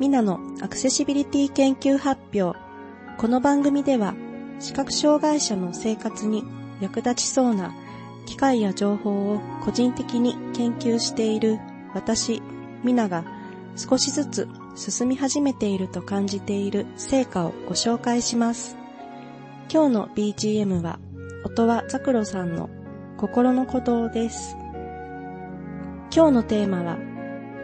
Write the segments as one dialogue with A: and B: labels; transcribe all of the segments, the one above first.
A: ミナのアクセシビリティ研究発表。この番組では、視覚障害者の生活に役立ちそうな機械や情報を個人的に研究している私、ミナが少しずつ進み始めていると感じている成果をご紹介します。今日の BGM は、音はザクロさんの心の鼓動です。今日のテーマは、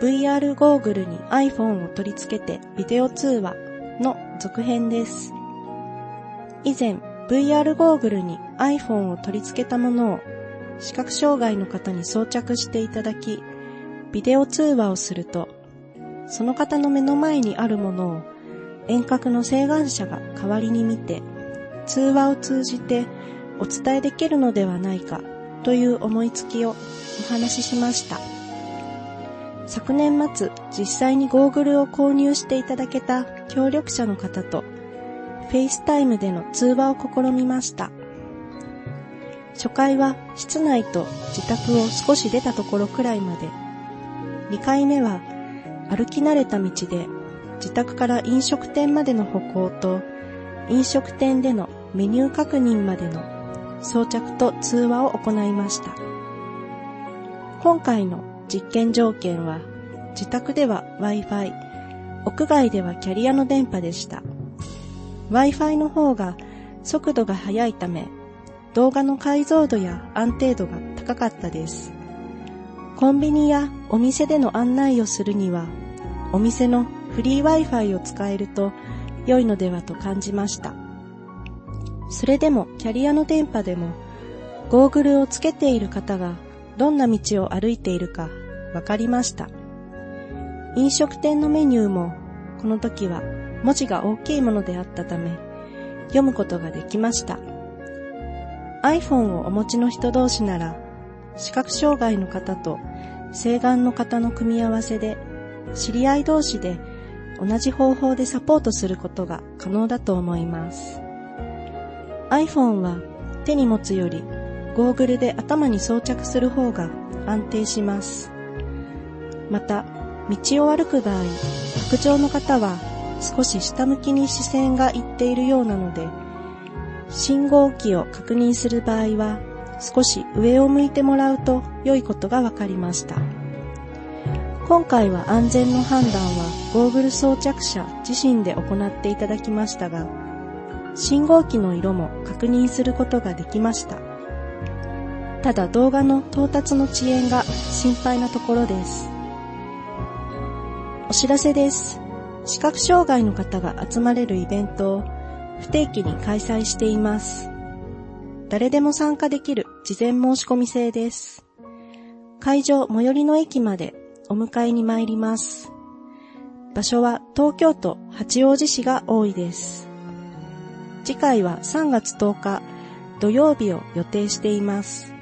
A: VR ゴーグルに iPhone を取り付けてビデオ通話の続編です。以前、VR ゴーグルに iPhone を取り付けたものを視覚障害の方に装着していただき、ビデオ通話をすると、その方の目の前にあるものを遠隔の請願者が代わりに見て、通話を通じてお伝えできるのではないかという思いつきをお話ししました。昨年末、実際にゴーグルを購入していただけた協力者の方と、フェイスタイムでの通話を試みました。初回は室内と自宅を少し出たところくらいまで、2回目は歩き慣れた道で自宅から飲食店までの歩行と飲食店でのメニュー確認までの装着と通話を行いました。今回の実験条件は自宅では Wi-Fi、屋外ではキャリアの電波でした。Wi-Fi の方が速度が速いため動画の解像度や安定度が高かったです。コンビニやお店での案内をするにはお店のフリー Wi-Fi を使えると良いのではと感じました。それでもキャリアの電波でもゴーグルをつけている方がどんな道を歩いているかわかりました。飲食店のメニューもこの時は文字が大きいものであったため読むことができました。iPhone をお持ちの人同士なら視覚障害の方と請願の方の組み合わせで知り合い同士で同じ方法でサポートすることが可能だと思います。iPhone は手に持つよりゴーグルで頭に装着する方が安定します。また、道を歩く場合、白状の方は少し下向きに視線がいっているようなので、信号機を確認する場合は少し上を向いてもらうと良いことが分かりました。今回は安全の判断はゴーグル装着者自身で行っていただきましたが、信号機の色も確認することができました。ただ動画の到達の遅延が心配なところです。お知らせです。視覚障害の方が集まれるイベントを不定期に開催しています。誰でも参加できる事前申し込み制です。会場最寄りの駅までお迎えに参ります。場所は東京都八王子市が多いです。次回は3月10日土曜日を予定しています。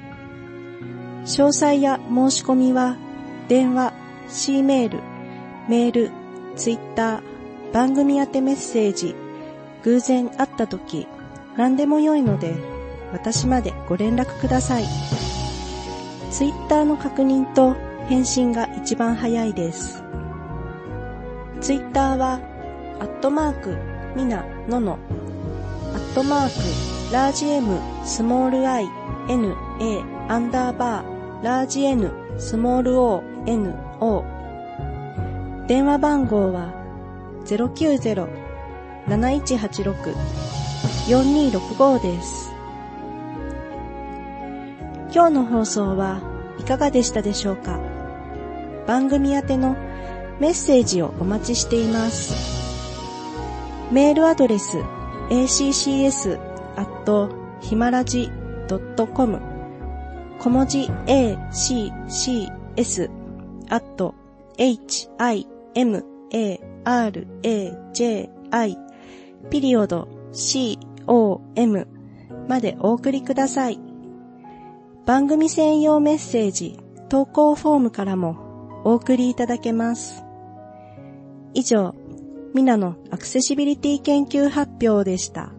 A: 詳細や申し込みは電話、C メール、メール、ツイッター、番組宛てメッセージ、偶然会った時、何でも良いので、私までご連絡ください。ツイッターの確認と返信が一番早いです。ツイッターは、アットマーク、ミナ、ノノ、アットマーク、ラージ M、スモール i、n、a、アンダーバー、ラージ N、スモール o、n、o。電話番号は、090-7186-4265です。今日の放送はいかがでしたでしょうか？番組宛てのメッセージをお待ちしています。メールアドレス accs.himalaji.com 小文字 accs.hi M, A, R, A, J, I, ピリオド com までお送りください。番組専用メッセージ、投稿フォームからもお送りいただけます。以上、ミナのアクセシビリティ研究発表でした。